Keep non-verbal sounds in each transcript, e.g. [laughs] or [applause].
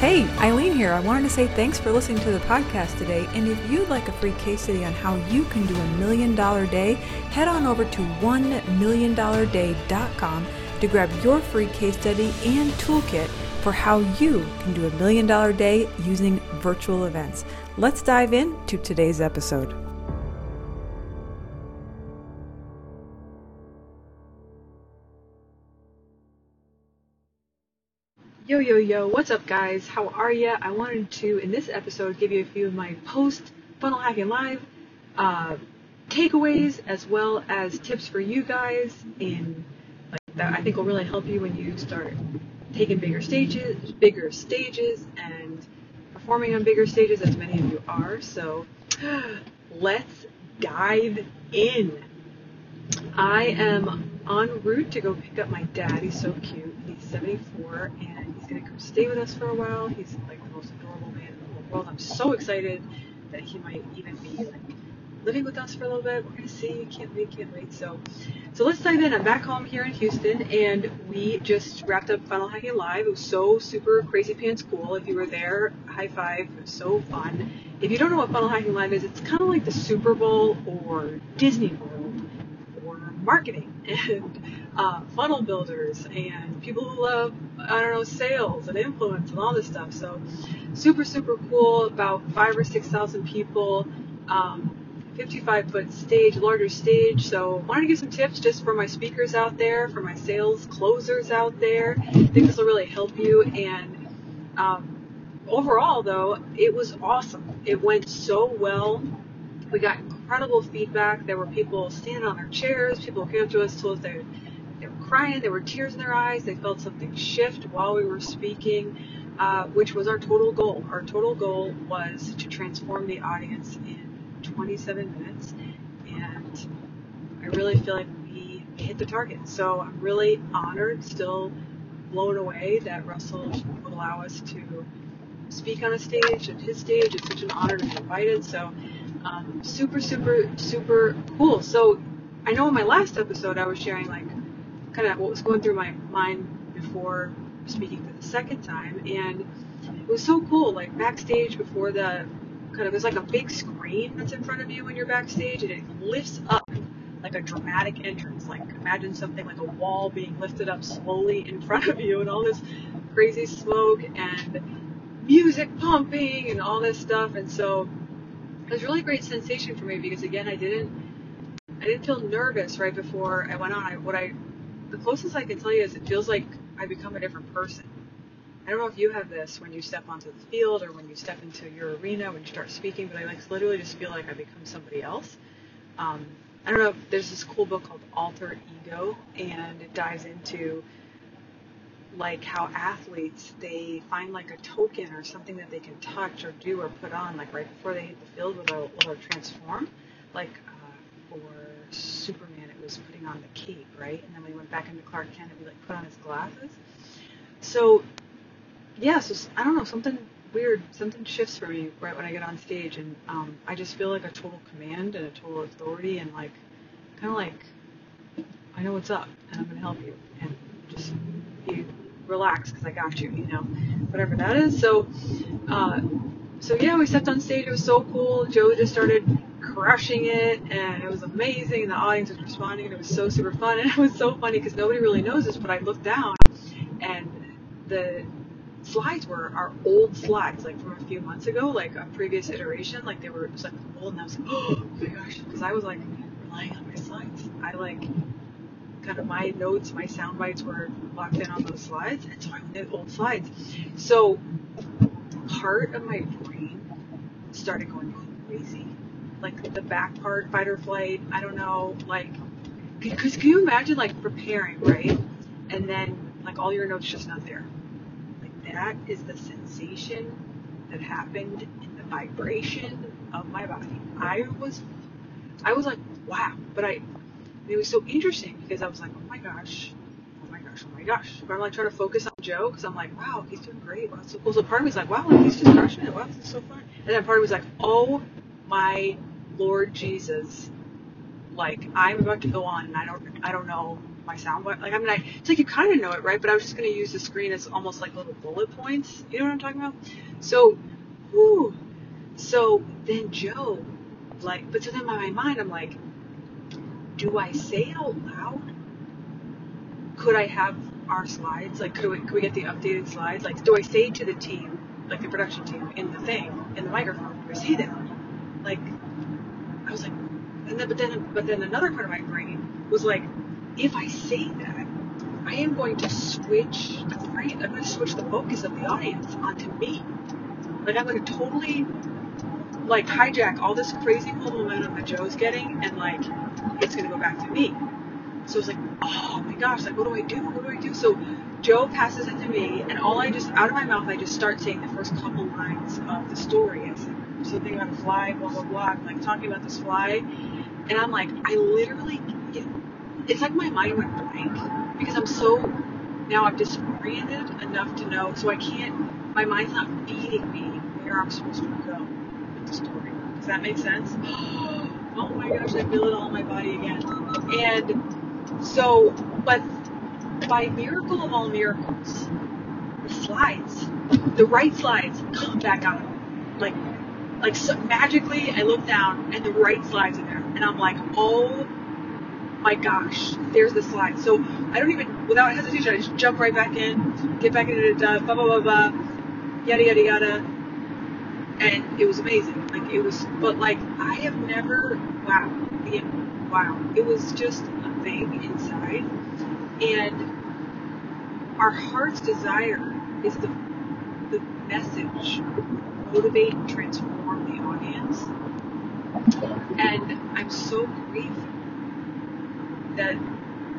Hey, Eileen here. I wanted to say thanks for listening to the podcast today. And if you'd like a free case study on how you can do a million dollar day, head on over to onemilliondollarday.com to grab your free case study and toolkit for how you can do a million dollar day using virtual events. Let's dive into today's episode. Yo, yo, yo, what's up, guys? How are ya? I wanted to, in this episode, give you a few of my post funnel hacking live uh, takeaways as well as tips for you guys in like that I think will really help you when you start taking bigger stages, bigger stages, and performing on bigger stages, as many of you are. So [gasps] let's dive in. I am en route to go pick up my dad. He's so cute. He's 74 and going to come stay with us for a while. He's like the most adorable man in the whole world. I'm so excited that he might even be like living with us for a little bit. We're to see. Can't wait, can't wait. So, so let's dive in. I'm back home here in Houston and we just wrapped up Funnel Hacking Live. It was so super crazy pants cool. If you were there, high five. So fun. If you don't know what Funnel Hacking Live is, it's kind of like the Super Bowl or Disney World or marketing [laughs] and uh, funnel builders and people who love, I don't know, sales and influence and all this stuff. So super, super cool. About five or 6,000 people. Um, 55 foot stage, larger stage. So wanted to give some tips just for my speakers out there, for my sales closers out there. I think this will really help you. And um, overall, though, it was awesome. It went so well. We got incredible feedback. There were people standing on their chairs. People came up to us, told us they crying. There were tears in their eyes. They felt something shift while we were speaking, uh, which was our total goal. Our total goal was to transform the audience in 27 minutes, and I really feel like we hit the target. So I'm really honored, still blown away that Russell would allow us to speak on a stage at his stage. It's such an honor to be invited. So um, super, super, super cool. So I know in my last episode I was sharing like kind of what was going through my mind before speaking for the second time, and it was so cool. Like backstage before the kind of there's like a big screen that's in front of you when you're backstage, and it lifts up like a dramatic entrance. Like imagine something like a wall being lifted up slowly in front of you, and all this crazy smoke and music pumping and all this stuff. And so it was really great sensation for me because again, I didn't I didn't feel nervous right before I went on. I, what I the closest I can tell you is it feels like I become a different person. I don't know if you have this when you step onto the field or when you step into your arena when you start speaking, but I like literally just feel like I become somebody else. Um, I don't know. There's this cool book called Alter Ego, and it dives into like how athletes they find like a token or something that they can touch or do or put on like right before they hit the field will will transform. Like uh, for Superman, was putting on the cape, right? And then he went back into Clark Kent, he like put on his glasses. So yeah, so I don't know, something weird, something shifts for me right when I get on stage, and um, I just feel like a total command and a total authority, and like, kind of like, I know what's up, and I'm gonna help you, and just be relaxed because I got you, you know, whatever that is. So, uh, so yeah, we stepped on stage. It was so cool. Joe just started crushing it, and it was amazing. And the audience was responding, and it was so super fun. [laughs] And it was so funny because nobody really knows this, but I looked down, and the slides were our old slides, like from a few months ago, like a previous iteration. Like they were just like old, and I was like, [gasps] oh my gosh, because I was like relying on my slides. I like kind of my notes, my sound bites were locked in on those slides, and so I did old slides. So part of my brain started going crazy, like the back part, fight or flight. I don't know, like because can you imagine like preparing, right? And then like all your notes just not there Like that is the sensation that happened in the vibration of my body. I was, I was like, wow. But I, it was so interesting because I was like, oh my gosh, oh my gosh, oh my gosh. But I'm like trying to focus on Joe because I'm like, wow, he's doing great. Wow, so cool. So part of me was like, wow, he's just crushing it. Wow, this is so fun. And then part of me was like, oh my Lord Jesus, like I'm about to go on and I don't, I don't know my sound. Like I mean, I, it's like you kind of know it, right? But I was just gonna use the screen as almost like little bullet points. You know what I'm talking about? So, whew. So then Joe, like, but so then in my mind, I'm like, do I say it out loud? Could I have our slides? Like, could we, could we get the updated slides? Like, do I say to the team, like the production team, in the thing, in the microphone, do I say that? Like, I was like, and then, but then, but then another part of my brain was like, if I say that, I am going to switch, right? I'm going to switch the focus of the audience onto me. Like, I'm going to totally, like, hijack all this crazy cool momentum that Joe's getting, and like, it's going to go back to me. So it's like, oh my gosh, like, what do I do? What do I do? So Joe passes it to me, and all I just, out of my mouth, I just start saying the first couple lines of the story. It's something about a fly, blah, blah, blah. I'm like talking about this fly, and I'm like, I literally, it's like my mind went blank because I'm so, now I'm disoriented enough to know, so I can't, my mind's not feeding me where I'm supposed to go with the story. Does that make sense? [gasps] Oh my gosh, I feel it all in my body again. And so, but by miracle of all miracles, the slides, the right slides come back out. Like, like so magically, I look down and the right slides are there, and I'm like, oh my gosh, there's the slide. So I don't even, without hesitation, I just jump right back in, get back into the blah blah blah blah, yada yada yada, and it was amazing. Like it was, but like I have never, wow, the, wow, it was just inside, and our heart's desire is the the message, motivate and transform the audience, and I'm so grateful that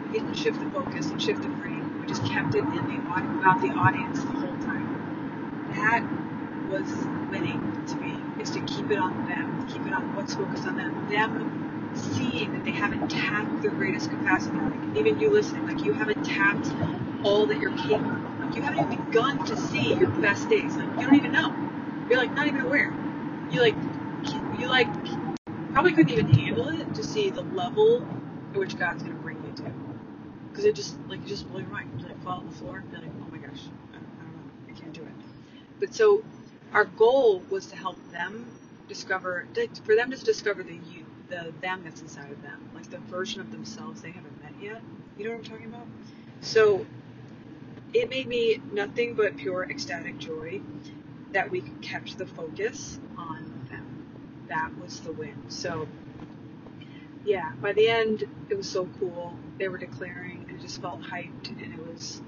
we didn't shift the focus and shift the frame. We just kept it in the about the audience the whole time. That was winning to me is to keep it on them, keep it on what's focused on them, them seeing that they haven't tapped their greatest capacity. Like even you listening, like you haven't tapped all that you're capable of. Like you haven't even begun to see your best days. Like you don't even know. You're like not even aware. You like you like probably couldn't even handle it to see the level at which God's gonna bring you to. Because it just like it just blow your mind. You like fall on the floor and be like, oh my gosh, I, I don't know, I can't do it. But so our goal was to help them discover, for them to discover the you, the them that's inside of them, like the version of themselves they haven't met yet. You know what I'm talking about? So it made me nothing but pure ecstatic joy that we kept the focus on them. That was the win. So yeah, by the end it was so cool. They were declaring and it just felt hyped and it was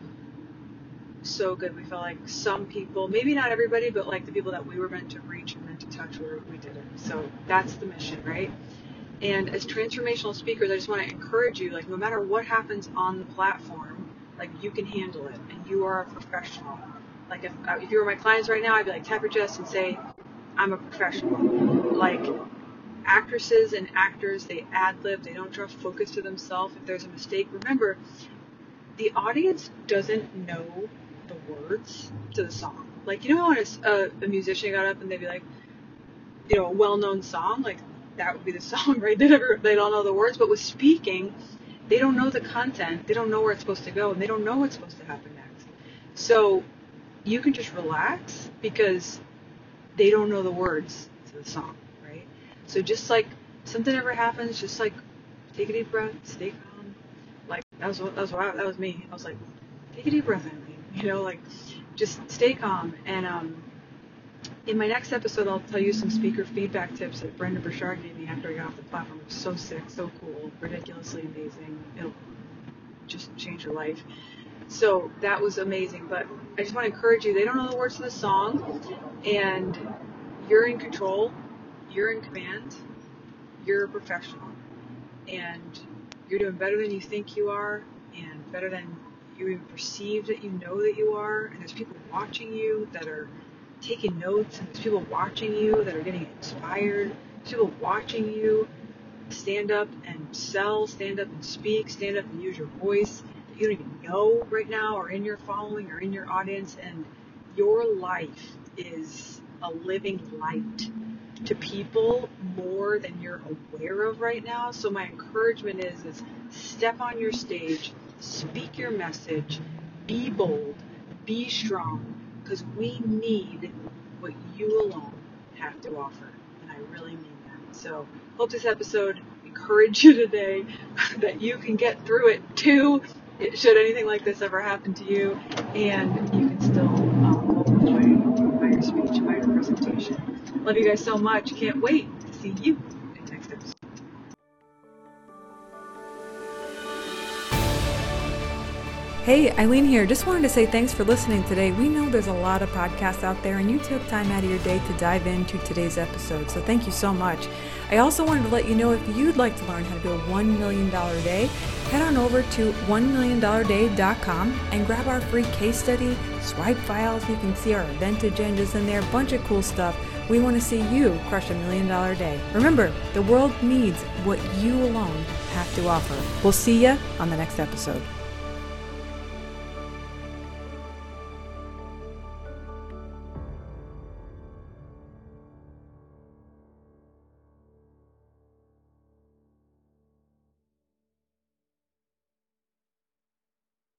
so good. We felt like some people, maybe not everybody, but like the people that we were meant to reach and meant to touch, we, we did it. So that's the mission, right? And as transformational speakers, I just want to encourage you, like no matter what happens on the platform, like you can handle it and you are a professional. Like if, uh, if you were my clients right now, I'd be like, tap your chest and say, I'm a professional. Like actresses and actors, they ad lib, they don't draw focus to themselves. If there's a mistake, remember, the audience doesn't know the words to the song. Like, you know when a, a musician got up and they'd be like, you know, a well-known song, like that would be the [laughs] song, right? They never, they don't know the words, but with speaking, they don't know the content, they don't know where it's supposed to go, and they don't know what's supposed to happen next. So you can just relax because they don't know the words to the song, right? So just like something ever happens, just like take a deep breath, stay calm. Like that was that was that was me. I was like, take a deep breath, in you know, like just stay calm. And um, in my next episode, I'll tell you some speaker feedback tips that Brendon Burchard gave me after I got off the platform. It was so sick, so cool, ridiculously amazing. It'll just change your life. So that was amazing. But I just want to encourage you. They don't know the words to the song, and you're in control. You're in command. You're a professional, and you're doing better than you think you are, and better than you even perceive that you know that you are, and there's people watching you that are taking notes, and there's people watching you that are getting inspired, there's people watching you stand up and sell, stand up and speak, stand up and use your voice that you don't even know right now, or in your following, or in your audience, and your life is a living light to people more than you're aware of right now. So my encouragement is is step on your stage, speak your message, be bold, be strong, because we need what you alone have to offer. And I really mean that. So, hope this episode encouraged you today [laughs] that you can get through it too, should anything like this ever happen to you, and you can still um, enjoy by your speech, by your presentation. Love you guys so much. Can't wait to see you Hey, Eileen here. Just wanted to say thanks for listening today. We know there's a lot of podcasts out there, and you took time out of your day to dive into today's episode. So thank you so much. I also wanted to let you know if you'd like to learn how to do a $1 million day, head on over to $1millionday.com and grab our free case study, swipe files. You can see our event agendas in there, a bunch of cool stuff. We want to see you crush a million dollar day. Remember, the world needs what you alone have to offer. We'll see you on the next episode.